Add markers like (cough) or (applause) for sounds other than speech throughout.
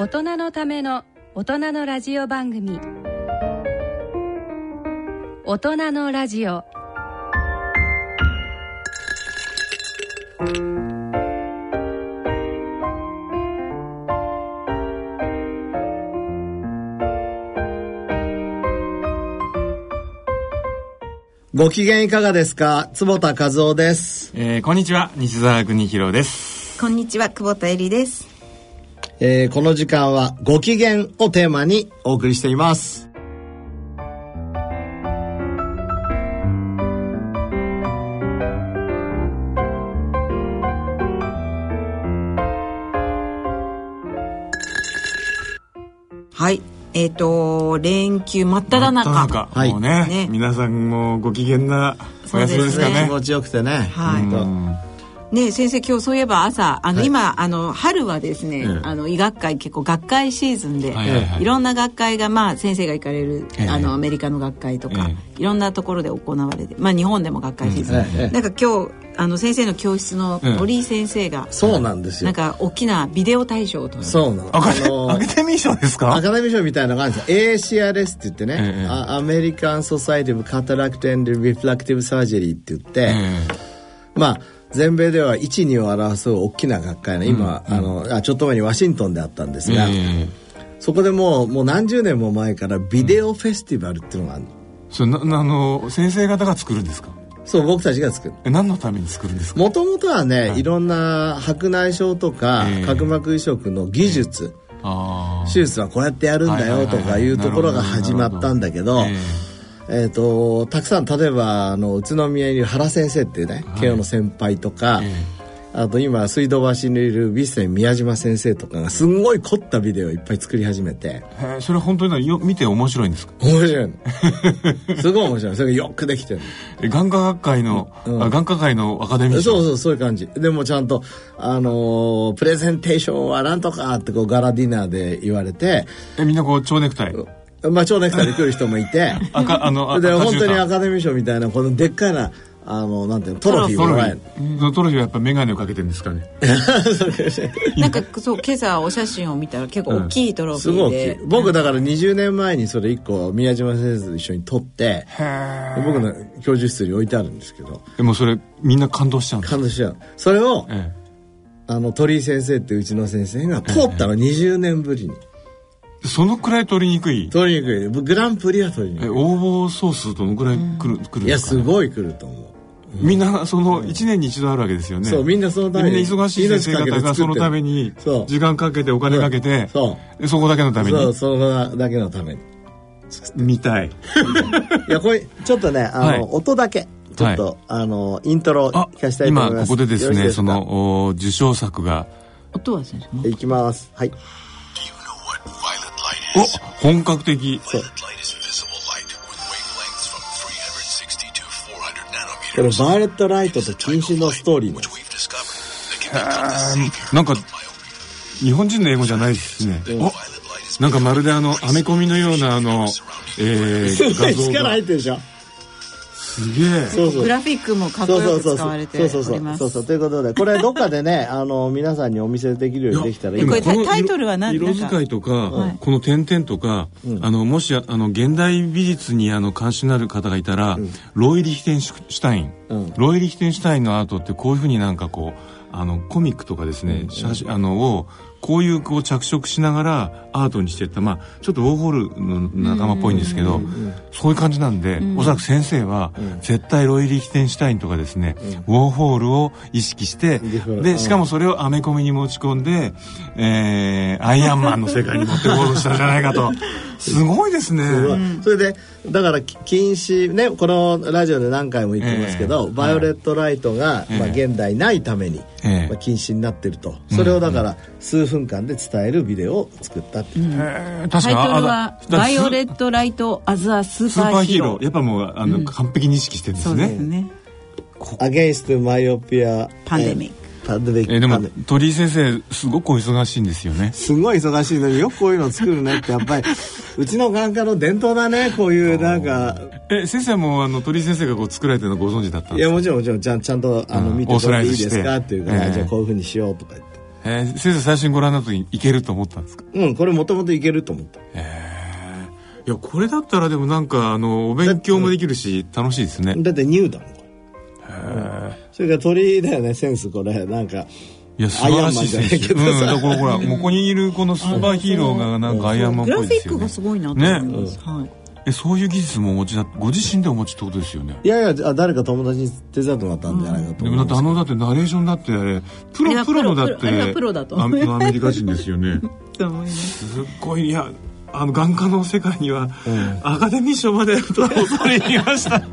大人のための大人のラジオ番組。大人のラジオ。ご機嫌いかがですか？坪田和夫です、えー、こんにちは。西澤邦弘です。こんにちは、久保田恵里です。えーこの時間はご機嫌をテーマにお送りしています。はい。えっ、と、連休真っ只中。はい。もうねね。皆さんもご機嫌なお休みですかそうですね。気持ちよくてね。はいね先生、今日そういえば朝、あの、はい。今、あの、春はですね、ええ。あの、医学会結構学会シーズンで、はいはいはい。いろんな学会が、まあ、先生が行かれる、ええ。あの、アメリカの学会とか、えいろんなところで行われて、まあ、日本でも学会シーズン。うん。ええ。なんか今日、あの、先生の教室のええ鳥居先生が、そうなんですよ。なんか、大きなビデオ大賞を取る。そうなのアカデのアカデミー賞ですか？アカデミー賞みたいな感じ。ですよ ACRS って言ってね、ええあアメリカン・ソサイティブ・カタラクト・エンド・リフラクティブ・サージェリーって言って、え。まあ全米では12を表す大きな学会の今、あのあちょっと前にワシントンであったんですえが、えそこでもうもう何十年も前からビデオフェスティバルっていうのがあるの、それななあの先生方が作るんですか？そう僕たちが作る。え何のために作るんですか？もともとはね、い、ろんな白内障とかええ。角膜移植の技術、あ手術はこうやってやるんだよとかいうところが始まったんだけど、えー、とたくさん例えばあの宇都宮にいる原先生っていうね慶応の先輩とか、あと今水道橋にいるビッセン宮島先生とかがすんごい凝ったビデオをいっぱい作り始めて。ええそれ本当によ見て面白いんですか？面白いの。(laughs) すごい面白い。それがよくできてるえ眼科学会の、うん。あ眼科会のアカデミーそうそうそういう感じ。でもちゃんとあのープレゼンテーションはなんとかってこうガラディナーで言われて。えみんなこう蝶ネクタイ？まあ蝶ネクタイで来る人もいて。赤あのあで赤本当にアカデミー賞みたいなこのでっかいなあのなんていうのトロフィートロフをもらえるィー。トロフィーはやっぱ眼鏡をかけてるんですかね。(laughs) なんか、そう、今朝お写真を見たら結構大きいトロフすごい大ィーで。きい。僕だから20年前にそれ1個宮島先生と一緒に撮って僕の教授室に置いてあるんですけど。でもそれみんな感動しちゃうんです感動しちゃう。それをえあの鳥居先生ってうちの先生が撮ったの20年ぶりに。えそのくらい取りにくい？撮りにくい。グランプリは撮りにくえ応募総数どのくらい来る,、来るんいいやですか、ね、すごい来ると思う。みんなその1年に一度あるわけですよね。そうみんなそのためにでみんな忙しい先生方がそのために時間かけてお金かけてそう。でそこだけのために。そうそのだけのために。見たい。(laughs) いやこれちょっとねあの、はい。音だけちょっと、あのイントロあ聞かせたいと思います。今ここでですねそのお受賞作が。音は先生いきます。はいお本格的。そこれ、バイオレットライトと禁止のストーリーです。なんか、日本人の英語じゃないですね。おなんかまるであの、アメコミのような、あの、えー、画像力入ってるでしょ。すげえ。そうそう。グラフィックもかっこよくそうそうそう。使われてそう。そうそおりますうそうそう。ということでこれどっかでねあの皆さんにお見せできるようにできたらいい。これタタイトルは何色使いとか、はい。この点々とか、あのもしあの現代美術にあの関心のある方がいたら、ロイ・リヒテンシュタイン、うん。ロイ・リヒテンシュタインのアートってこういうふうになんかこうあのコミックとかですね、写真あのをこういうこう着色しながらアートにしていったまあちょっとウォーホールの仲間っぽいんですけど、そういう感じなんで、おそらく先生は、絶対ロイ・リヒテンシュタインとかですね、ウォーホールを意識して、うん。でしかもそれをアメコミに持ち込んで、えー、アイアンマンの世界に持ってこうとしたんじゃないかと。(laughs) すごいですね。すそれでだからき近視ねこのラジオで何回も言ってますけど、ええバイオレットライトが、ええまあ、現代ないために、ええ。まあ、近視になってると。それをだから数分間で伝えるビデオを作ったっていう、えー確かタイトルは「あだバイオレット・ライト・アズ・ア・スースーパーヒーロー。パーヒーロー」やっぱもうあの、完璧に意識してるんですそうですね。ね Against Myopia Pandemic パンデミックえーでも鳥居先生すごくお忙しいんですよね。すごい忙しいのによくこういうの作るねってやっぱり。(laughs) うちの眼科の伝統だねこういうなんか。え先生もあの鳥居先生がこう作られてるのご存知だったんいですか？やもちろんもちろん。ちゃんちゃんとあのうん。見てオーソこれでいいですか？っていうから、ええじゃあこういうふうにしようとか言って。えー、先生最初にご覧になった時にいけると思ったんですか？うんこれもともといけると思った。いやこれだったらでもなんかあのお勉強もできるし楽しいですね。だってニューだもんこれ。それから鳥だよねセンスこれ。なんかいや素晴らしい選手うん、さだからほらもうここにいるこのスーパーヒーローがなんかアイアンマンっグラフィッぽいですよね。クがすごいなと思います、はいえそういう技術もお持ちだご自身でお持ちってことですよね？いやいやあ誰か友達に手伝ってもらったんじゃないかとで思うもだってあのだってナレーションだってあれプロプロのだってプロだと。アメアメリカ人ですよね。(laughs) す。すっごいいやあの眼科の世界には、アカデミー賞まで恐れ入りました。(laughs)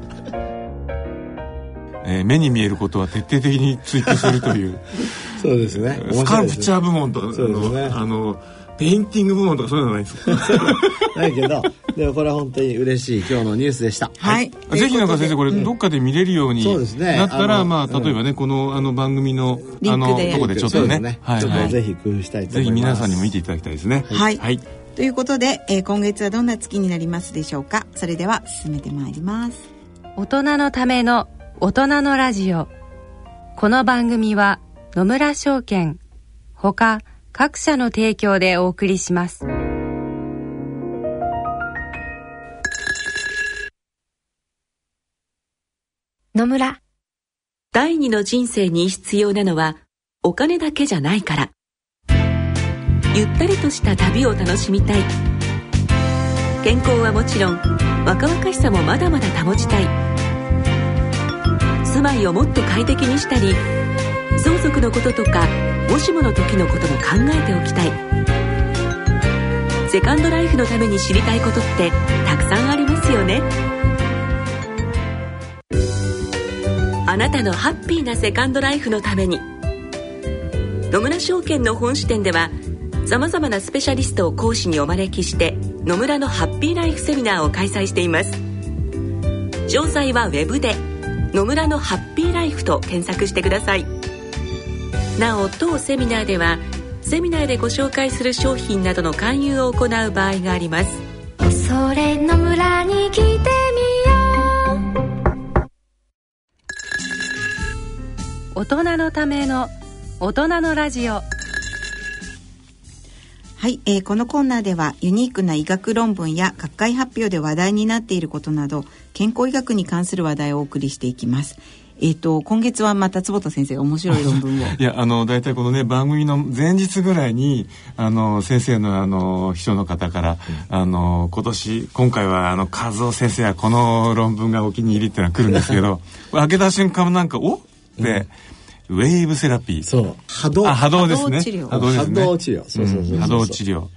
えー目に見えることは徹底的に追求するという。(laughs) そうですね。スカルプチャー部門とか、そうですね。あのあのペインティング部門とかそういうのないんですか？(laughs) だけどでもこれは本当に嬉しい今日のニュースでした。はい。ぜひなんか先生これどっかで見れるようにそうですね。なったら、まあ例えばね、このあの番組のあのとこでちょっとね。そうですね。ちょっはいはい。とぜひ工夫したいとぜひ思います。皆さんにも見ていただきたいですね。はい。はい、ということで、えー今月はどんな月になりますでしょうか？それでは進めてまいります。大人のための大人のラジオ。この番組は野村証券ほか各社の提供でお送りします野村。第二の人生に必要なのはお金だけじゃないから。ゆったりとした旅を楽しみたい。健康はもちろん若々しさもまだまだ保ちたい。住まいをもっと快適にしたり、相続のこととかもしもの時のことも考えておきたい。セカンドライフのために知りたいことってたくさんありますよね。あなたのハッピーなセカンドライフのために野村証券の本支店ではさまざまなスペシャリストを講師にお招きして野村のハッピーライフセミナーを開催しています詳細はウェブで「野村のハッピーライフ」と検索してくださいなお当セミナーではセミナーでご紹介する商品などの勧誘を行う場合があります。それの村に来てみよう。大人のための大人のラジオ。はい、えーこのコーナーではユニークな医学論文や学会発表で話題になっていることなど健康医学に関する話題をお送りしていきますえっ、と今月はまた坪田先生が面白い論文を。(laughs) いやあの大体このね番組の前日ぐらいにあの先生のあの秘書の方から、あの今年今回はあの和夫先生はこの論文がお気に入りっていうのが来るんですけど (laughs) 開けた瞬間なんかおって、ウェーブセラピー。そう。波動。あ波動ですね。波動治療。波動ですね。波動治療。そうそうそうそう。うん。波動治療。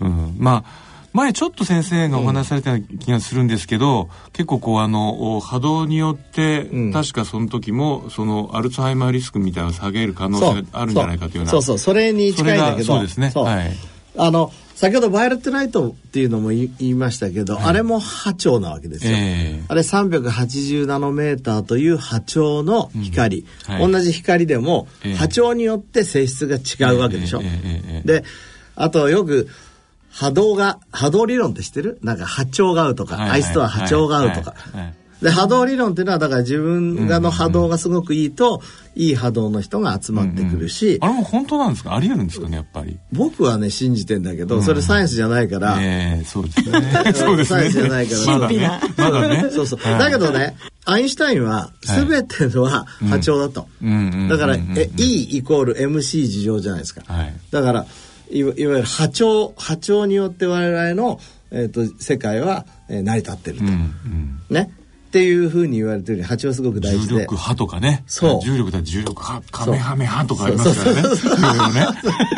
うん。まあ前ちょっと先生がお話しされたような気がするんですけど、結構こうあのお波動によって、うん。確かその時もそのアルツハイマーリスクみたいなのを下げる可能性があるんじゃないかというような。そう。そう。それに近いんだけど。そうですね。はい。あの先ほどバイオレットライトっていうのも言いましたけど、あれも波長なわけですよ、ええ。あれ380ナノメーターという波長の光、うん。はい。同じ光でもええ。波長によって性質が違うわけでしょ、ええ。ええ。ええ。であとよく波動が波動理論って知ってる？なんか波長が合うとか、はいアイスとは波長が合うとか、はいはいはい。で波動理論っていうのはだから自分がの波動がすごくいいと、いい波動の人が集まってくるし、あれも本当なんですか？あり得るんですかねやっぱり。僕はね信じてんだけど、それサイエンスじゃないから、ええそうですね。(laughs) そうですね。サイエンスじゃないから。まだね。まだね。そうそう、はい。だけどねアインシュタインは全てのは波長だと、うんうんうんうんだから、え E イコール MC 事乗じゃないですか、はい。だからいわいわゆる波長波長によって我々の、えー、と世界は、えー成り立ってると、うんうん。ね。っていうふうに言われてるように波長すごく大事で。重力波とかね。そう。重力だ重力波カメハメ波とかありますからね。そう。そう。いろいろね。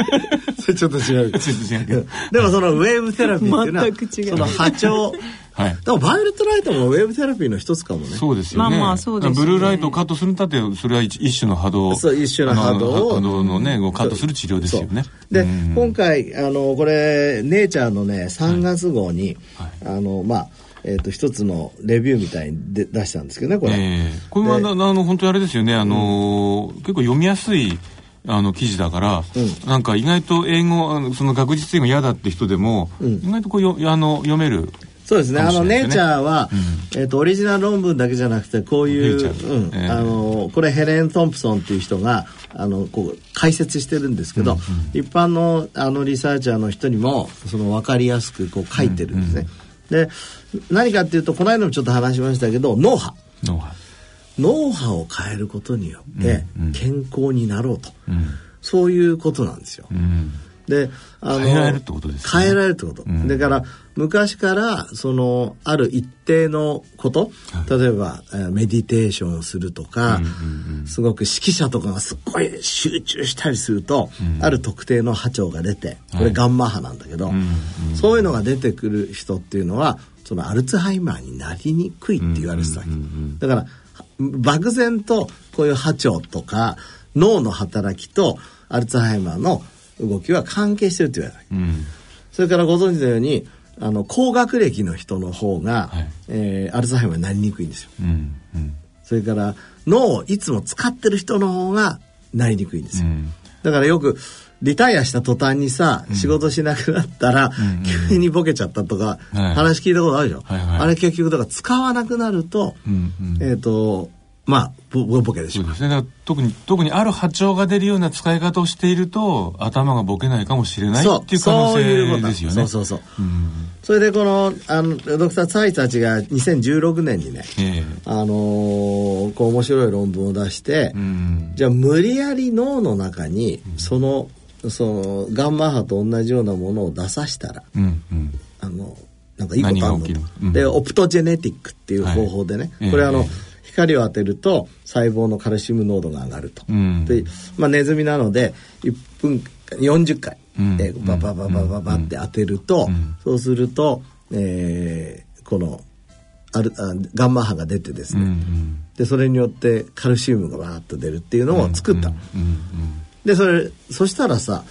(laughs) それちょっと違う。ちょっと違うけど。でもそのウェーブセラピーっていうのは全く違う。その波長はい。でもバイオレットライトもウェーブセラピーの一つかもね。そうですよね。まあまあそうですよね。ブルーライトをカットするんだって、それは一一種の波動。そう一種の波動をあの波動のね、をカットする治療ですよね。で、うん。今回あのこれネイチャーのね3月号に、あのまあえっ、と一つのレビューみたいにで出したんですけどねこれ、ええ。これはな、あの、本当にあれですよね、あのー、結構読みやすい、あの記事だから、うん。なんか意外と英語あのその学術英語嫌だって人でも、うん。意外とこうよあの読めるそうですね。あの、ネイチャーーは、えっ、と、オリジナル論文だけじゃなくて、こういう、うん、ええ。あの、これヘレン・トンプソンっていう人が、あの、こう、解説してるんですけど、一般の、あの、リサーチャーの人にも、その、わかりやすく、こう、書いてるんですね。で、何かっていうと、この間もちょっと話しましたけど、脳波。脳波。脳波を変えることによって、健康になろうと。うん。そういうことなんですよ。うんで、あの変えられるってことですね。変えられるってこと。だから、昔から、その、ある一定のこと、例えば、えーメディテーションをするとか、すごく指揮者とかがすっごい集中したりすると、ある特定の波長が出て、これガンマ波なんだけど、そういうのが出てくる人っていうのは、そのアルツハイマーになりにくいって言われてたわけ。だから、漠然とこういう波長とか、脳の働きとアルツハイマーの動きは関係してるって言われたわけ。うん。それからご存知のように、あの、高学歴の人の方が、はい。えーアルツハイマーになりにくいんですよ。うんうん。それから、脳をいつも使ってる人の方がなりにくいんですよ。うん。だからよく、リタイアした途端にさ、仕事しなくなったら、急にボケちゃったとか、はい。話聞いたことあるでしょ、はいはい。あれ結局、だから使わなくなると、うんうん。えっ、と、まあ、ボボボケでしょ。そうですね。だから特に、特にある波長が出るような使い方をしていると、頭がボケないかもしれないそう。っていう可能性ですよね。そうそうそう。う。んそれでこの、あの、ドクター・ツァイたちが2016年にね、ええ。あのーこう面白い論文を出して、うん。じゃあ無理やり脳の中に、その、その、ガンマ波と同じようなものを出さしたら、うんうん。あの、なんかいいことあるのうん。で、オプトジェネティックっていう方法でね、はい。これあの、ええ光を当てると細胞のカルシウム濃度が上がると。うんで、まあネズミなので、1分間、40回、うんえーババババババって当てると、んそうすると、えーこの、あるあガンマ波が出てですね、うんうんで、それによってカルシウムがバーッと出るっていうのを作った。うんうんで、それ、そしたらさ、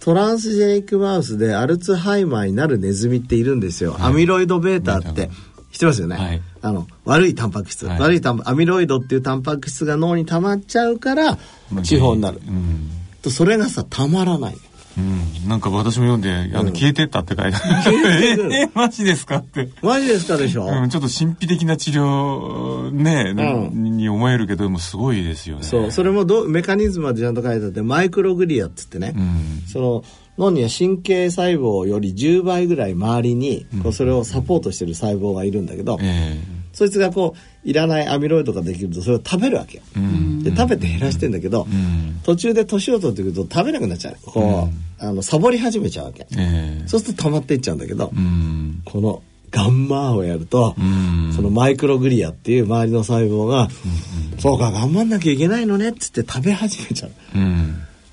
トランスジェニックマウスでアルツハイマーになるネズミっているんですよ。アミロイドベータって、知ってますよね、はいあの、悪いタンパク質。はい悪いタンパアミロイドっていうタンパク質が脳に溜まっちゃうから、うん地方になる。うんとそれがさ、たまらない。うん、なんか私も読んで、あの、消えてったって書いてある。(laughs) え、マジですかって。マジですかでしょ、うん、ちょっと神秘的な治療ね、うんに思えるけどもすごいですよね。そう、それもどうメカニズムまでちゃんと書いてあって、マイクログリアっつってね、うん。その脳には神経細胞より10倍ぐらい周りに、こうそれをサポートしてる細胞がいるんだけど、えそいつがこういらないアミロイドができるとそれを食べるわけよ。えうん。で食べて減らしてんだけど、うん。途中で年を取ってくると食べなくなっちゃう。こう、あのサボり始めちゃうわけ。ええそうすると溜まっていっちゃうんだけど、うん。このガンマをやると、うん。そのマイクログリアっていう周りの細胞が、そうか頑張んなきゃいけないのねっつって食べ始めちゃう。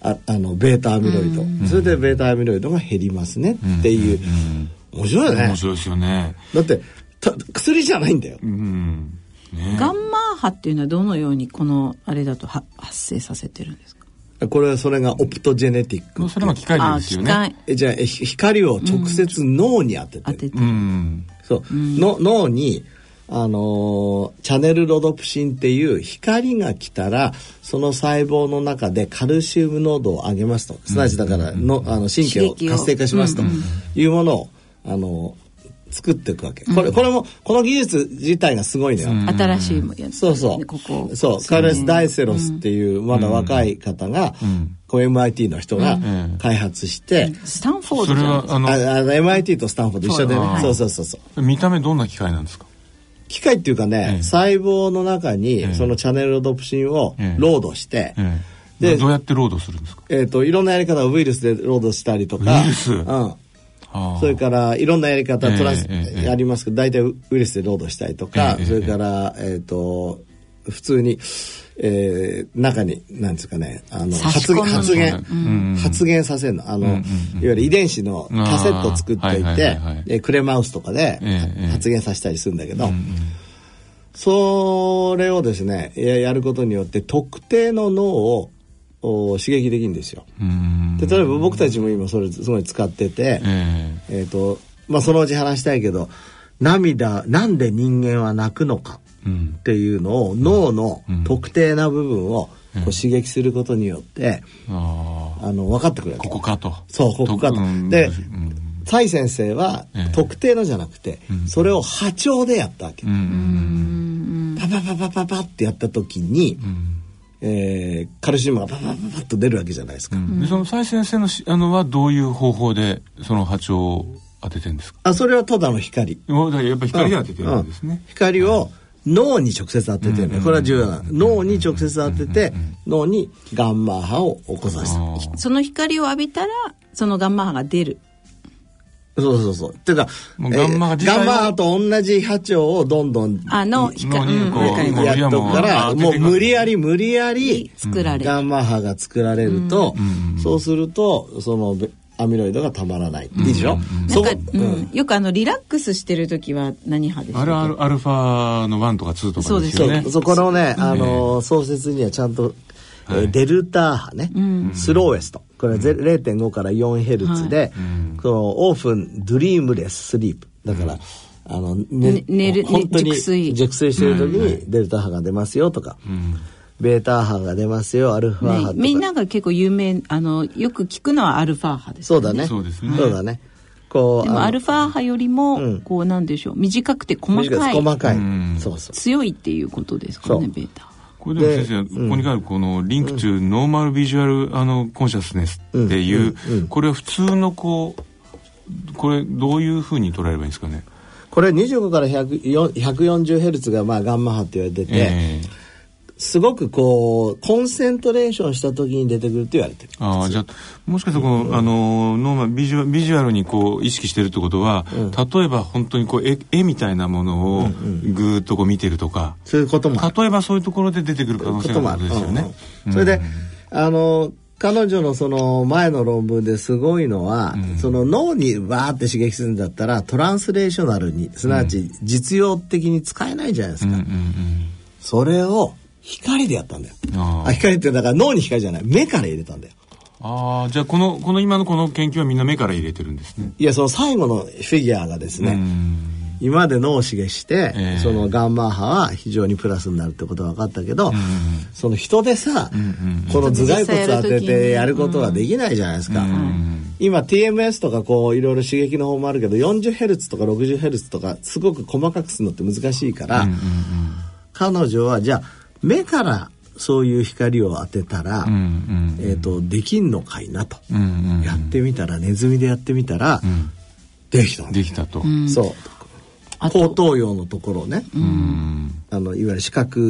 うん。ああのベータアミロイド、それでベータアミロイドが減りますねっていう、うん。面白いよね。面白いですよね。だってた薬じゃないんだよ、うん。ね。ガンマ波っていうのはどのようにこのあれだとは発生させてるんですか？これはそれがオプトジェネティック。それも機械あですよね。機械。えじゃあ光を直接脳に当ててる、当ててうん。そう、の脳にあのーチャネルロドプシンっていう光が来たらその細胞の中でカルシウム濃度を上げますと。すなわちだからのあの神経を活性化しますと。いうものを、あのー作っていくわけ、これこれもこの技術自体がすごいのよ、新しいもやつそうそう。ここ。そう、カルレス・ダイセロスっていう、まだ若い方が、こう MIT の人がん。開発して、スタンフォーそれドじゃないですか。は、あの、ああの MIT とスタンフォード一緒でね、はいそうそうそうそう。見た目どんな機械なんですか？機械っていうかね、ええ。細胞の中に、ええ。そのチャネルロドプシンをええ。ロードして、えでえ。どうやってロードするんですか？えっ、と、いろんなやり方をウイルスでロードしたりとか、ウイルス？うん。それから、いろんなやり方、ええトランス、ええええあ。りますけど、大体ウイルスでロードしたりとか、ええそれから、えっ、と、普通に、えー中に、なんですかね、あの、発現、発現、うん。発現させるの。あの、いわゆる遺伝子のカセットを作っていいてクレマウスとかで発言させたりするんだけど、それをですね、ややることによって特定の脳をお刺激できるんですよ。うん。で例えば僕たちも今それすごい使ってて、ええ。っ、と、まあ、そのうち話したいけど、涙、なんで人間は泣くのかっていうのを脳のうん。特定な部分をこう刺激することによって、あああの、分かってくるわけ。ここかと。そうここかと。うん。でうん。蔡先生はええ。特定のじゃなくて、それを波長でやったわけ、パパパパパパってやった時に、えーカルシウムがパパパパッと出るわけじゃないですか、うん。でその蔡先生のしあのはどういう方法でその波長を当ててるんですか？あそれはただの光。やっぱ光で当ててるんですうん。ね、光を脳に直接当ててるね、これは重要な。脳に直接当てて、脳にガンマ波を起こさせる。その光を浴びたらそのガンマ波が出る。そうそうそう。っていうか、もうガンマ波自体はガンマ波と同じ波長をどんどんあの脳光にこうう。んわかりますやっとくから、もう無理やり無理やり作られる。ガンマ波が作られると、そうすると、そのベアミロイドがたまらない。いいでしょ？そこなんか、うん、よくあのリラックスしてる時は何波でしたっけあれアルアルファの1とか2とかですよそね。うそこのね、あの創設にはちゃんと、えーデルタ波ね、 slowest。これはゼ0.5から4ヘルツで、この often dreamless sleep。だから、あの、ねね寝る本当に熟睡。熟睡してる時にデルタ波が出ますよとか、ベータ波が出ますよアルファ波とか、ね、みんなが結構有名あのよく聞くのはアルファ波ですそうだね。そうですね。そうだね。こうでもアルファ波よりも、うん。こうなんでしょう短くて細短かい細かい、うんそうそう。強いっていうことですかねベータ。はこれでも先生、ここに書いてあるこの linked to normal visual あの consciousness っていう、これは普通のこうこれどういうふうに捉えればいいんですかね？これ25から100 140ヘルツがまあガンマ波って言われてて、ええすごくこうコンセントレーションした時に出てくるって言われてる。ああじゃあもしかしたらこの、あのノーマルビジュアビジュアルにこう意識してるってことは、例えば本当にこう絵絵みたいなものをぐーっとこう見てるとか、そういうことも例えばそういうところで出てくる可能性こともあるがあるんですよね。うん。うん。それで、あの彼女のその前の論文ですごいのは、その脳にわーって刺激するんだったらトランスレーショナルにすなわち実用的に使えないじゃないですか、うんうん。それを光でやったんだよ。あ光ってだから脳に光じゃない。目から入れたんだよ。ああじゃあこのこの今のこの研究はみんな目から入れてるんですね。いやその最後のフィギュアがですね、うん。今まで脳を刺激して、ええ。そのガンマ波は非常にプラスになるってことが分かったけど、その人でさ、この頭蓋骨当ててやることはできないじゃないですか。今 TMS とかこういろいろ刺激の方もあるけど 40Hz とか 60Hz とかすごく細かくするのって難しいから、彼女はじゃあ目からそういう光を当てたら、うんうんえー、とできんのかいなと、うんうんやってみたらネズミでやってみたら、できた。できたと。そう。後頭葉のところね、うん。あのいわゆる四角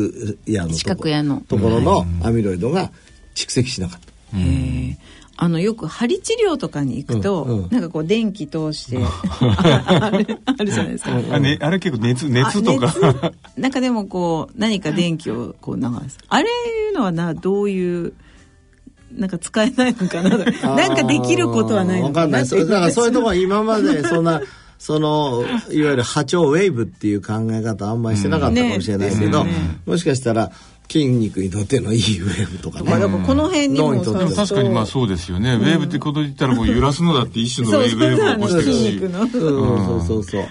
矢のとこ四角矢の。ところのアミロイドが蓄積しなかった、へえあのよく針治療とかに行くと、うんうん。なんかこう電気通してああるあるじゃないですか。あね、あれ結構熱熱とか。あ熱？なんかでもこう何か電気をこう流す。あれいうのはなどういうなんか使えないのかななんかできることはないのわかんない。だからそういうところは今まで (laughs) そんなそのいわゆる波長ウェーブっていう考え方あんまりしてなかったかもしれないですけど、ねもしかしたら筋肉にとってのいいウェーブとかね、まあだからこの辺にも脳にとってでも確かにまあそうですよね、ウェーブってことで言ったらこう揺らすのだって一種のウェーブを起こして。るし筋肉の。うん。そうそうそう。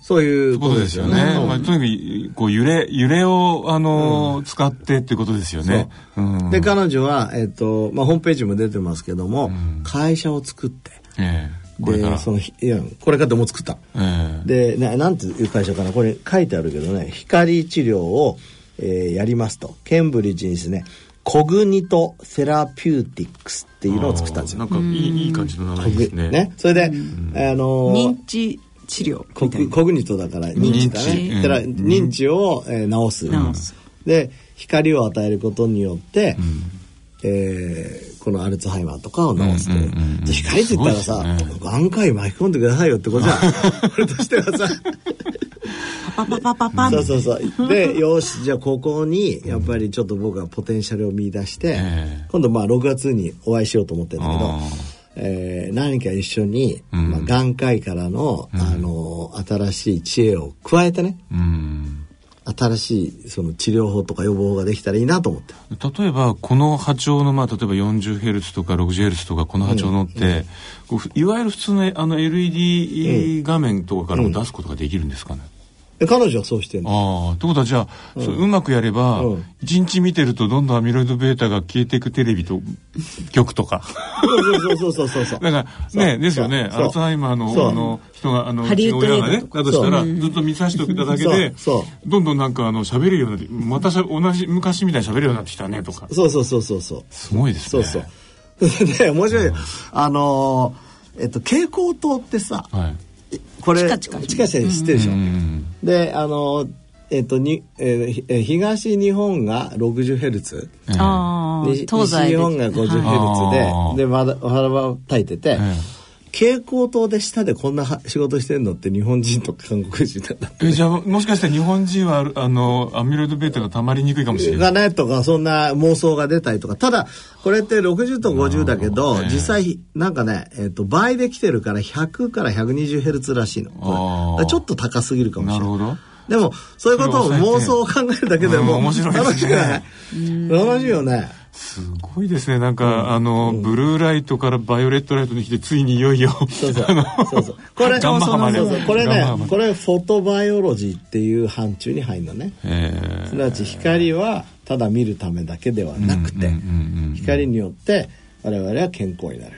そういうことですよね。まあ、とにかくこう揺れ揺れをあのー使ってってことですよね。う。ん。で彼女は、えっとまあ、ホームページも出てますけども、会社を作って。ええ。これから。でそのいやこれからでもう作った。ええ。でななんていう会社かな。これ書いてあるけどね光治療を、えーやりますと。ケンブリッジにですね Cognito Therapeutics っていうのを作ったんですよ。なんかいいいい感じの名前ですね。ね。それで、あのー認知治療 Cog Cognito だから認知だ認知。ね。だからうん。認知を、えー治す。治す。で光を与えることによって、えーこのアルツハイマーとかを治すという。うんうんうんで光って言ったらさ、ね。眼科医巻き込んでくださいよってことじゃん。(laughs) 俺としてはさ。パパパパパンそうそうそう。で、(laughs) よし、じゃあここに、やっぱりちょっと僕はポテンシャルを見出して、ええ。今度まあ6月にお会いしようと思ってるんだけどえー何か一緒に、ん。まあ、眼科医からの、あの、新しい知恵を加えてね、うん。新しいその治療法とか予防法ができたらいいなと思って。例えばこの波長のまあ例えば 40Hz とか 60Hz とかこの波長のって、いわゆる普通のあの LED 画面とかからも出すことができるんですかね、え彼女はそうしてるの？ああってことはじゃあ、そううまくやればうん。一、日見てるとどんどんアミロイド β が消えていくテレビと曲とか。そうそうそうそうそうそう。だからねですよね。そう。アルツハイマーのそう。あの人があのハリウッド親がねだとしたらずっと見させておいただけでそう。そどんどんなんかあの喋れるようになってまたしゃ同じ昔みたいに喋るようになってきたねとか。そうそうそうそうそう。すごいですね。そうそう。(laughs) で面白い。よあのーえっと蛍光灯ってさはい。これチカチカチカチカ知ってるでしょ、うんであのえっとに、えー東日本が 60Hz ええああ西日本が 50Hz で、でまだ腹ば焚いてて、え蛍光灯で下でこんなは仕事してんのって日本人とか韓国人なんだえじゃあもしかして日本人はあのアミロイド β がたまりにくいかもしれない。がねとかそんな妄想が出たりとか。ただこれって60と50だけど、ええ実際なんかね、えっと倍で来てるから100から 120Hz らしいの。ちょっと高すぎるかもしれない。なるほど。でもそういうことを妄想を考えるだけでもうん面白いですね。楽しいよねすごいですね。なんか、あの、ブルーライトからバイオレットライトに来てついにいよいよ。そうそう。(laughs) そうそう。これそうそう。これねこれフォトバイオロジーっていう範疇に入るのね。えすなわち光はただ見るためだけではなくて、うんうんうんうん光によって我々は健康になる、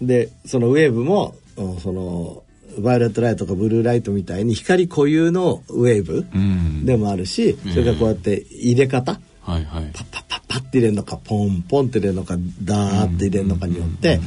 でそのウェーブもうんそのバイオレットライトとかブルーライトみたいに光固有のウェーブうん。でもあるし、それからこうやって入れ方はいはい。パッパッパッパッって入れるのかポンポンって入れるのかダーって入れるのかによって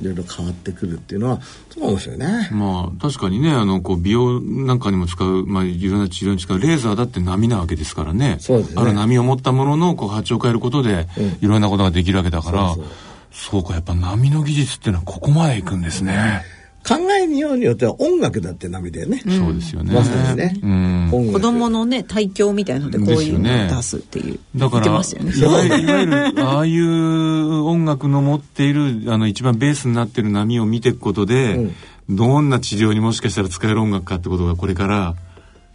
いろいろ変わってくるっていうのはすごい面白いね。まあ確かにねあのこう美容なんかにも使う、まあ、いろんな治療に使うレーザーだって波なわけですからね。そうですね。ある波を持ったもののこう波長を変えることで、いろんなことができるわけだからそうそう。かやっぱ波の技術っていうのはここまでいくんですね、考えにようによっては音楽だって波だよね。そうですよね。まさにね。うん。子供のね体調みたいのでこういうのを出すっていう。だから、ね。いわゆるいわゆるああいう音楽の持っているあの一番ベースになってる波を見ていくことで、どんな治療にもしかしたら使える音楽かってことがこれから、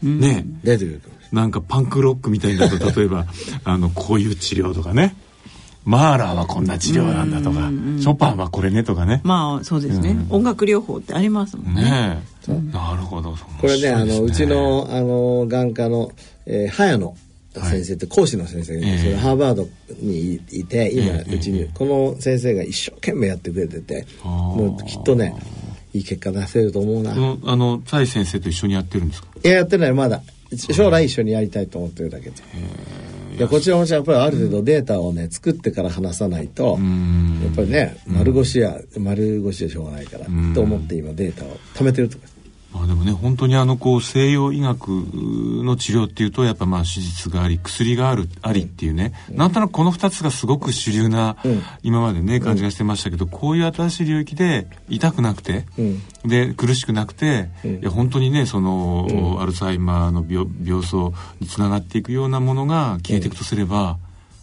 ね。出てくるなんかパンクロックみたいになると例えばあのこういう治療とかねマーラーはこんな治療なんだとか、ショパンはこれねとかね。まあそうですね、音楽療法ってありますもんね。ね。え、なるほど。これね、あの、うちのの、あの、眼科の、えー、早野先生って講師の先生がいます、ええ。ハーバードにいて、今、ええうちに、この先生が一生懸命やってくれてて、あー。もうきっとね、いい結果出せると思うな。いこのあの蔡先生と一緒にやってるんですか？や、やってない、まだ。将来一緒にやりたいと思ってるだけで。いや、こちらもやっぱりある程度データをね、作ってから話さないと、うん。やっぱりね、丸腰や、丸腰でしょうがないから、と思って今データを貯めてるとか。まあでもね本当にあのこう西洋医学の治療っていうとやっぱまあ手術があり薬があるありっていうね、なんとなくこの2つがすごく主流な、今までね感じがしてましたけど、こういう新しい領域で痛くなくて、うん。で苦しくなくて、いや本当にねその、アルツハイマーの病病巣につながっていくようなものが消えていくとすれば、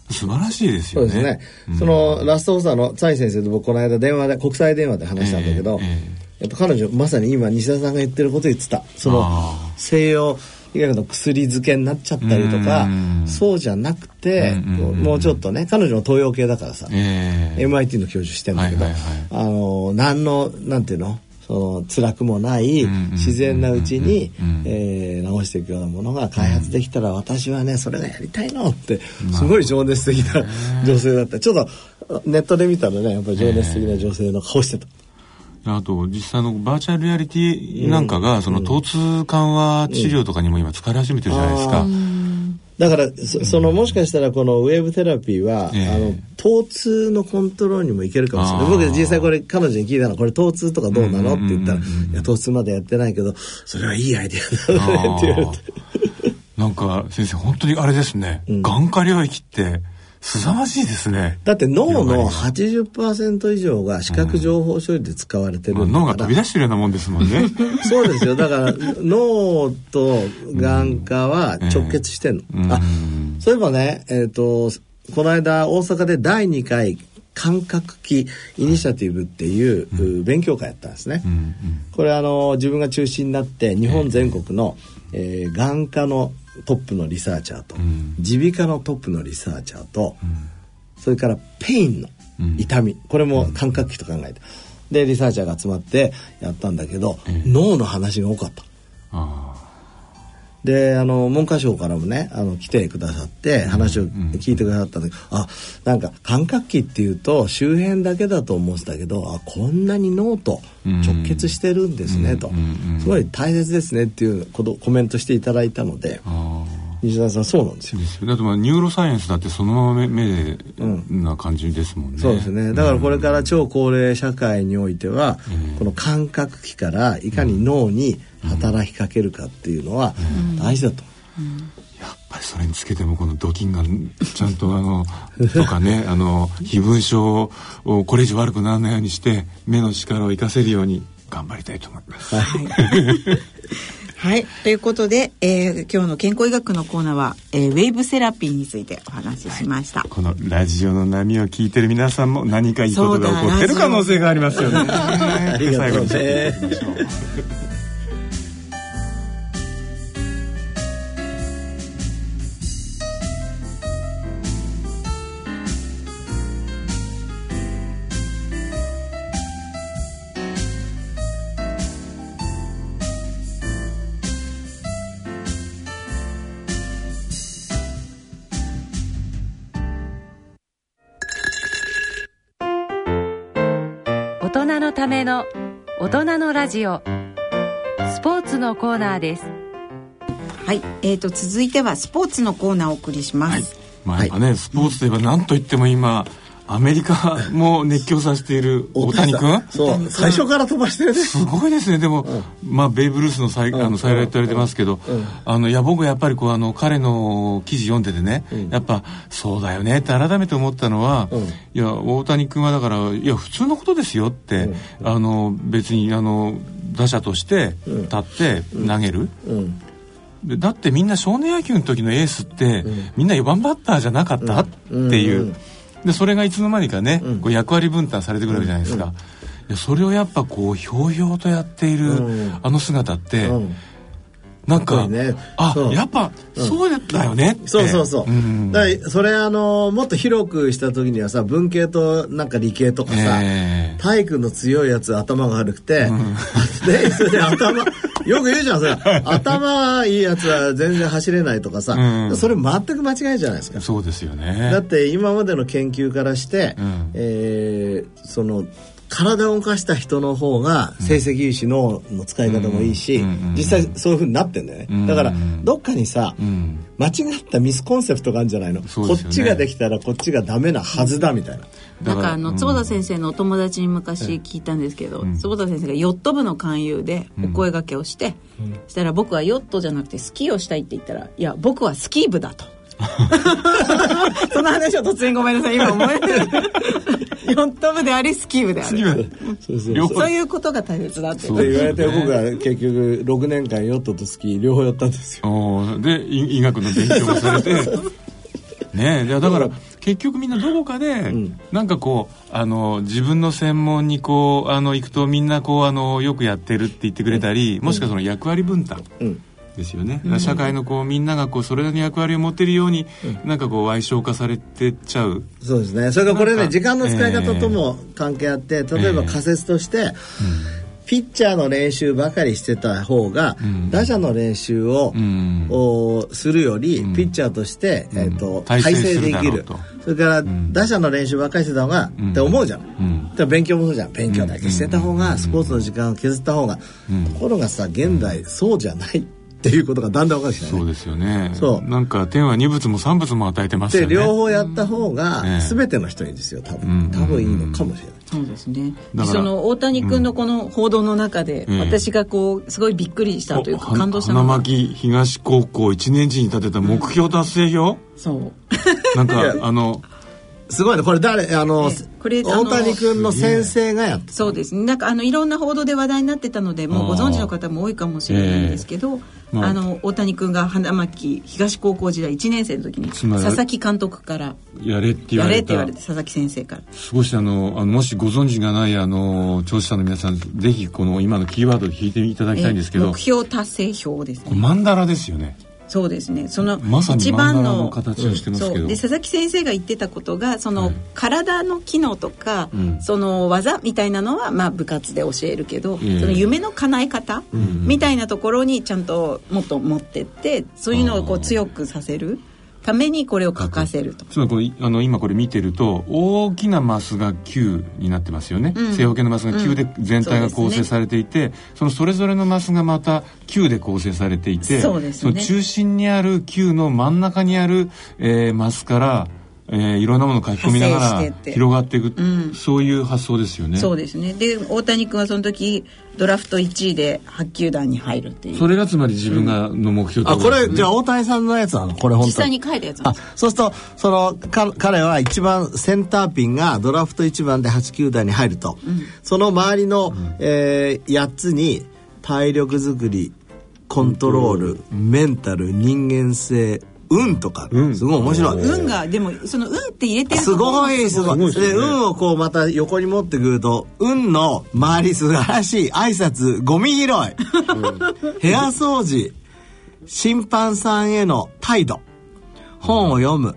素晴らしいですよね。そうですね。そのラストオーサーの蔡先生と僕この間電話で国際電話で話したんだけど、えええやっぱ彼女まさに今西田さんが言ってること言ってた。そのあ西洋医学の薬漬けになっちゃったりとかうん。そうじゃなくてもうちょっとね彼女も東洋系だからさ、ええ。MIT の教授してんだけど、はいはいあの何のなんていうの？その辛くもない自然なうちに、うんえー治していくようなものが開発できたら私はねそれがやりたいのってすごい情熱的な女性だった。ちょっとネットで見たらねやっぱり情熱的な女性の顔してた。あと実際のバーチャルリアリティなんかが、その疼痛緩和治療とかにも今使われ始めてるじゃないですか。だからそそのもしかしたらこのウェーブテラピーは、ええ。あの疼痛のコントロールにもいけるかもしれない。僕実際これ彼女に聞いたのこれ疼痛とかどうなの？って言ったら「うんうんうんうん。いや疼痛までやってないけどそれはいいアイデアだね」って言われて。なんか先生本当にあれですね、眼科領域って凄まじいですね。だって脳の広がりが80%以上が視覚情報処理で使われてるまあん脳が飛び出してるようなもんですもんね。(laughs) そうですよ。だから脳と眼科は直結してんの、うん。あそういえばねえっ、とこの間大阪で第2回感覚器イニシアティブっていう、う勉強会やったんですね、うんうん。これあの自分が中心になって日本全国の、えー眼科のトップのリサーチャーと耳鼻科のトップのリサーチャーと、それから pain の痛み、これも感覚器と考えて。でリサーチャーが集まってやったんだけど、脳の話が多かった。あであの文科省からもねあの来てくださって話を聞いてくださったんだけど、あなんか感覚器っていうと周辺だけだと思ってたけどあこんなに脳と直結してるんですねと、すごい大切ですねっていうことコメントしていただいたので西田さんそうなんですよ。ですよだってまあニューロサイエンスだってそのまま目目な感じですもんね、そうですねだからこれから超高齢社会においては、この感覚器からいかに脳に働きかけるかっていうのは大事だと。やっぱりそれにつけてもこのドキンがちゃんとあの (laughs) とかねあの非分症をこれ以上悪くならないようにして目の力を生かせるように頑張りたいと思います。はい。(laughs) ということで、えー今日の健康医学のコーナーは、えーウェーブセラピーについてお話ししました。このラジオの波を聞いてる皆さんも何かいいことが起こってる可能性がありますよね。(laughs) ありがとうね。大人のための大人のラジオスポーツのコーナーですはい。えーと、続いてはスポーツのコーナーをお送りします。まあやっぱね、スポーツといえば何と言っても今アメリカも熱狂させている大谷君？そう。最初から飛ばしてるね。すごいですね。でも、まあベーブ・ルースの再あの再来と言われてますけど、あのいや僕やっぱりこうあの彼の記事読んでてね、やっぱそうだよねって改めて思ったのは、いや大谷君はだからいや普通のことですよって、あの別にあの打者として立って投げる。うん。でだってみんな少年野球の時のエースって、みんな4番バッターじゃなかった、っていう、うん。うんでそれがいつの間にかね、こう役割分担されてくるわけじゃないですか、いやそれをやっぱこうひょうひょうとやっている、うん。あの姿って、うんなんかね。あやっぱ、そうだよねそうそうそう。ん。だそれあのもっと広くした時にはさ文系となんか理系とかさ、ええ。体育の強いやつ頭が悪くて、(laughs) でそれで頭よく言うじゃんそれ。(laughs) 頭いいやつは全然走れないとかさ、うん。それ全く間違いじゃないですか。そうですよだねって今までの研究からして、うん。えーその体を動かした人の方が成績いいし脳の使い方もいいし、実際そういうふうになってんだよね、うんだからどっかにさ、うん。間違ったミスコンセプトがあるんじゃないの、ね。こっちができたらこっちがダメなはずだみたいな、なんかあの、うん。坪田先生のお友達に昔聞いたんですけど、坪田先生がヨット部の勧誘でお声掛けをして、そしたら僕はヨットじゃなくてスキーをしたいって言ったら、いや、僕はスキー部だと。(laughs) その話を突然ごめんなさい、今思えヨット部であり、スキー部である。そうそう両方そういうことが大切だって。言われて僕は結局6年間ヨットとスキー両方やったんですよ。で医医学の勉強もされて。ねえ。いやだから結局みんなどこかで、なんかこうあの自分の専門にこうあの行くとみんなこうあのよくやってるって言ってくれたり、もしくはその役割分担、うんですよね、だから社会のこうみんながこうそれなりの役割を持ってるように、なんかこう矮小化されてっちゃう。そうですね。それからこれね時間の使い方とも関係あって、例えば仮説として、ピッチャーの練習ばかりしてた方が、ん。打者の練習を、うん。をするより、ん。ピッチャーとして、えー、と対体制できる。それから、ん。打者の練習ばっかりしてた方が、うんって思うじゃん、うん。だから勉強もそうじゃん。勉強だけしてた方が、スポーツの時間を削った方が、うん。ところがさ現代、そうじゃないっていうことがだんだん分かってきたよね。そうですよね。そう。なんか天は二物も三物も与えてますでよね。両方やった方がええ全ての人にですよ多うん。分多分いいのかもしれない、そうですね。その大谷君のこの報道の中で、うん。私がこうすごいびっくりしたというかお感動した花のが、巻東高校1年時に立てた目標達成表、そう。なんかあのすごいね。これ誰？あの、えこれあ大の谷君の先生がやった。そうですね。なんかあのいろんな報道で話題になってたので、もうご存知の方も多いかもしれないんですけど、あ。あの大谷君が花巻東高校時代1年生の時に佐々木監督からやれって言われて佐々木先生から。少しあのあのもしご存知がないあの聴取者の皆さんぜひこの今のキーワードで聞いていただきたいんですけど、え目標達成表ですね。これマンダラですよねそうですね。その一番のの形をしてますけど、そう。で佐々木先生が言ってたことがその、はい体の機能とか、うん。その技みたいなのは、まあ、部活で教えるけど、ええその夢の叶え方、ん。みたいなところにちゃんともっと持ってってそういうのをこう強くさせるためにこれを書かせると。つまりこれあの今これ見てると大きなマスが9になってますよね、うん。正方形のマスが9で全体が構成されていて、そのそれぞれのマスがまた9で構成されていてそうですね。の中心にある9の真ん中にある、えーマスから、えーいろんなものを書き込みながら広がっていく、ん。そういう発想ですよね。そうですね。で大谷君はその時ドラフト1位で8球団に入るっていう。それがつまり自分がの目標あこれじゃああ大谷さんのやつなの？これ本当実際に書いたやつなんあですそうするとそのか彼は一番センターピンがドラフト1番で8球団に入ると、その周りの、えー8つに体力作りコントロールメンタル人間性運とか、運すごい面白い、運がでもその運って入れてるすごいすごいで運をこうまた横に持ってくると運の周り素晴らしい挨拶ゴミ拾い、部屋掃除審判さんへの態度。本を読む。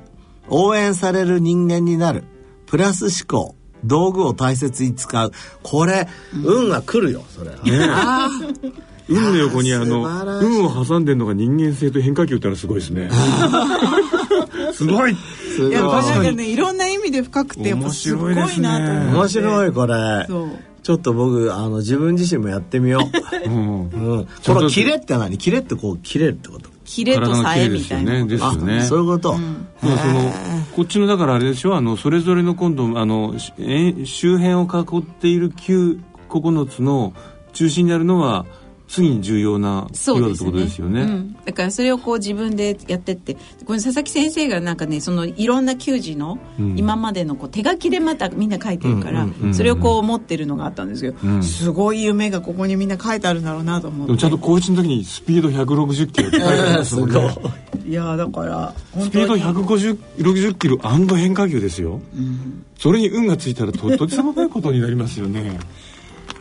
応援される人間になる。プラス思考。道具を大切に使う。これ、運が来るよそれあー (laughs) 運の横にあの運を挟んでるのが人間性と変化球ってのはすごいですね。(laughs) すごい。すごい。やっぱなんか確かねいろんな意味で深くてやっぱすごいなと思って面白いこれ。ちょっと僕あの自分自身もやってみよう。うん。うん、このキレって何？キレってこう切れるってこと？キレとさえみたいな。ですよね。ですよねそういうこと、まあそのこっちのだからあれでしょあのそれぞれの今度あの周辺を囲っている9 9つの中心にあるのは次に重要なキーワードってことですよね。うん、だからそれをこう自分でやってって。この佐々木先生がなんかねそのいろんな球児のうん。今までのこう手書きでまたみんな書いてるから、うんうんそれをこう持ってるのがあったんですけど、うん。すごい夢がここにみんな書いてあるんだろうなと思って。ちゃんと高一の時にスピード160キロって書いてありますもんね。(laughs) いやーだから本スピード当に150 60キロ変化球ですよ。それに運がついたらととてつもないことになりますよね。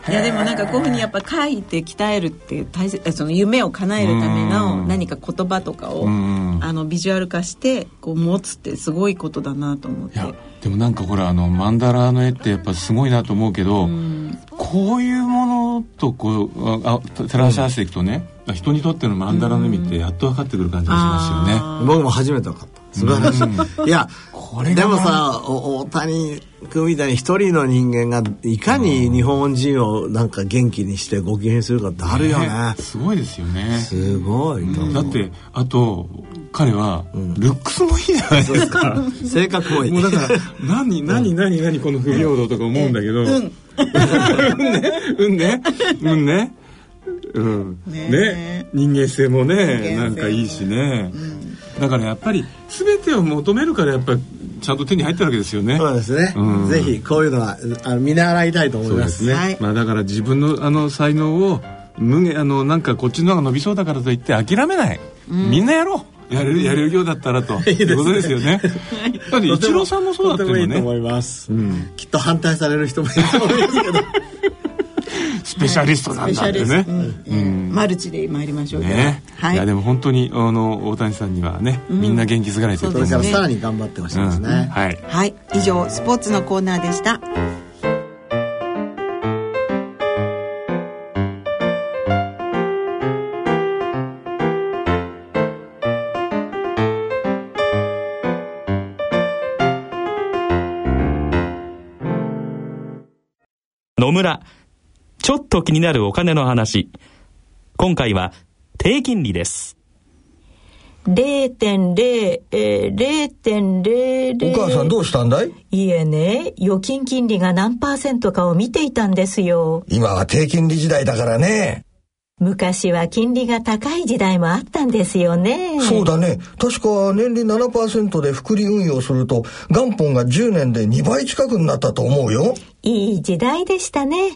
いやでもなんかこういうふうにやっぱ書いて鍛えるっていう大切その夢を叶えるためのうん。何か言葉とかをうんあのビジュアル化してこう持つってすごいことだなと思って。いやでもなんかほらあのマンダラの絵ってやっぱすごいなと思うけど、こういうものとこうああ照らし合わせていくとね、人にとってのマンダラの意味ってやっと分かってくる感じがしますよね。あ僕も初めて分かった。素晴らしい、いやでもさお大谷君みたいに一人の人間がいかに日本人をなんか元気にしてご機嫌にするかってあるよねすごいですよね。すごいうだってあと彼はルックスもいいじゃないですか。性格もいいもうだから何 (laughs) 何何何この不平等とか思うんだけど。うん。うんね。うんね。うん。ねね。人間性もね、なんかいいしね。だからやっぱり全てを求めるからやっぱちゃんと手に入ってるわけですよね。そうですね、うんぜひこういうのはあの見習いたいと思いますすね。はいまあだから自分のあの才能を無限あのなんかこっちの方が伸びそうだからといって諦めない。みんなやろう。やれるやれるようだったらと。(laughs) いいねいうことですよね。(laughs) だってイチローさんもそうだったよとてもいいと思ね。います、んきっと反対される人もいると思いますけどスペシャリストなんだってね。うん。マルチで参りましょう。ね、はい。いやでも本当にあの大谷さんにはね、みんな元気づかれてると思うさらに頑張ってほしいですね、はい。はい。以上スポーツのコーナーでした。野村。ちょっと気になるお金の話。今回は低金利です。0.0、えー、0.00お母さんどうしたんだい？いえね、預金金利が何パーセントかを見ていたんですよ。今は低金利時代だからね。昔は金利が高い時代もあったんですよね。そうだね。確か年利7%で複利運用すると元本が10年で2倍近くになったと思うよ。いい時代でしたね。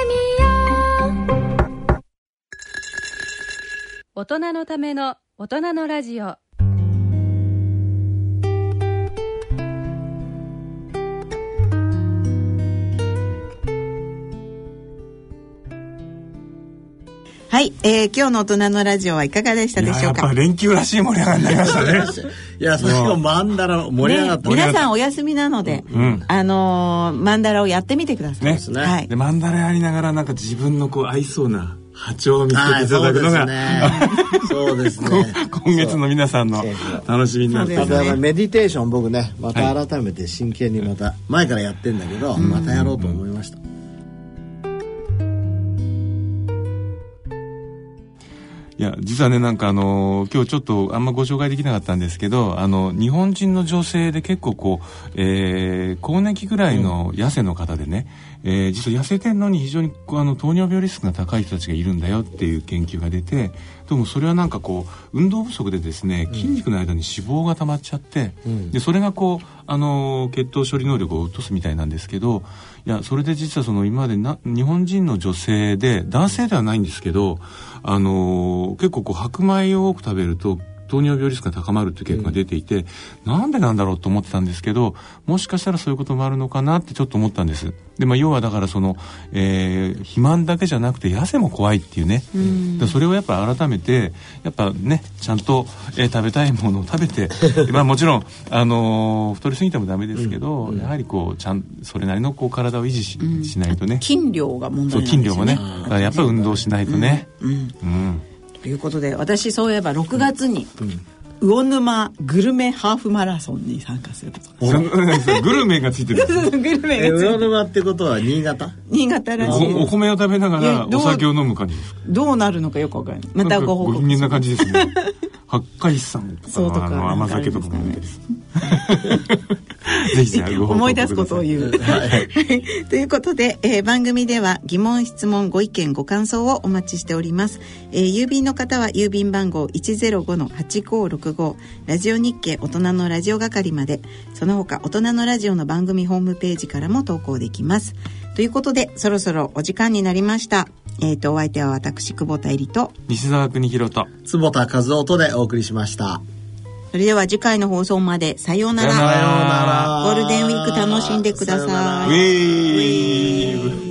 大人のための大人のラジオ。はい、えー、今日の大人のラジオはいかがでしたでしょうか？やっぱ連休らしい盛り上がりになりましたね。(laughs) いや最後マンダラ盛り上がった、ね、皆さんお休みなので、うん。あのーマンダラをやってみてください。ね。はい。で。マンダラやりながらなんか自分のこう合いそうな波長を見つけていただくのが、ね。(laughs) そうですね。今月の皆さんの楽しみになってそうですメディテーション僕ねまた改めて真剣にまた前からやってんだけど、またやろうと思いました、いや実はねなんかあの今日ちょっとあんまご紹介できなかったんですけどあの日本人の女性で結構こう、えー更年期ぐらいの痩せの方でね、えー実は痩せてんのに非常にあの糖尿病リスクが高い人たちがいるんだよっていう研究が出てでもそれはなんかこう運動不足でですね筋肉の間に脂肪が溜まっちゃって、でそれがこうあの血糖処理能力を落とすみたいなんですけどいやそれで実はその今までな日本人の女性で男性ではないんですけどあの結構こう白米を多く食べると糖尿病リスクが高まるっていう結果が出ていて、なんでなんだろうと思ってたんですけどもしかしたらそういうこともあるのかなってちょっと思ったんです。で、まあ、要はだからその、えー肥満だけじゃなくて痩せも怖いっていうね。でそれをやっぱ改めてやっぱねちゃんと、えー食べたいものを食べて (laughs) まあもちろん、あのー太りすぎてもダメですけど、やはりこうちゃんそれなりのこう体を維持し,、しないとね。筋量が問そう題なんですよね。筋量もね。やっぱり運動しないとね。うん。うんということで、私そういえば6月に、魚沼グルメハーフマラソンに参加することグルメがついてる。(laughs) グルメえがつい魚沼ってことは新潟？新潟らしい。おお米を食べながらお酒を飲む感じですか？どうなるのかよくわからない。またご報告人間な感じですね八海山とかかのあの甘酒とかも飲んでるぜひじゃあご報告思い出すことを言う。(laughs) はい。ということで、えー番組では疑問、質問、ご意見、ご感想をお待ちしております。えー郵便の方は郵便番号105-8565ラジオ日経大人のラジオ係まで、その他大人のラジオの番組ホームページからも投稿できます。ということで、そろそろお時間になりました。えっ、と、お相手は私、久保田絵里と、西澤邦弘と坪田和夫とでお送りしましたそれでは次回の放送まで、さようなら。さようなららゴールデンウィーク楽しんでくださようならさい。ウェー